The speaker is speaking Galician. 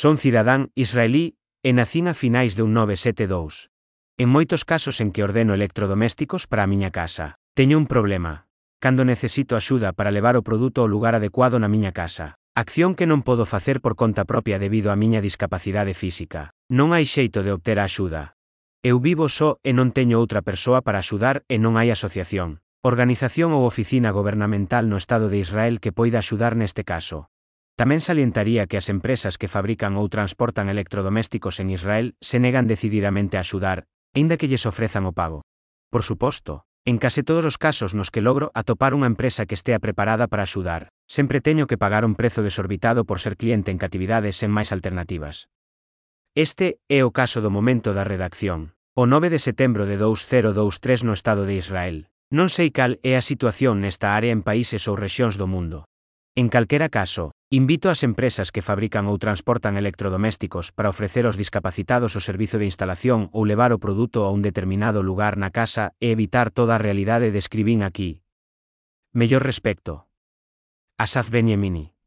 Son cidadán israelí e nacín a finais de un 972. En moitos casos en que ordeno electrodomésticos para a miña casa. Teño un problema. Cando necesito axuda para levar o produto ao lugar adecuado na miña casa. Acción que non podo facer por conta propia debido á miña discapacidade física. Non hai xeito de obter a axuda. Eu vivo só e non teño outra persoa para axudar e non hai asociación, organización ou oficina gobernamental no Estado de Israel que poida axudar neste caso. Tamén salientaría que as empresas que fabrican ou transportan electrodomésticos en Israel se negan decididamente a axudar, aínda que lles ofrezan o pago. Por suposto, en case todos os casos nos que logro atopar unha empresa que estea preparada para axudar, sempre teño que pagar un prezo desorbitado por ser cliente en catividades sen máis alternativas. Este é o caso do momento da redacción. O 9 de setembro de 2023 no Estado de Israel. Non sei cal é a situación nesta área en países ou rexións do mundo, En calquera caso, invito ás empresas que fabrican ou transportan electrodomésticos para ofrecer aos discapacitados o servizo de instalación ou levar o produto a un determinado lugar na casa e evitar toda a realidade de escribín aquí. Mellor respecto. Asaf Benyamini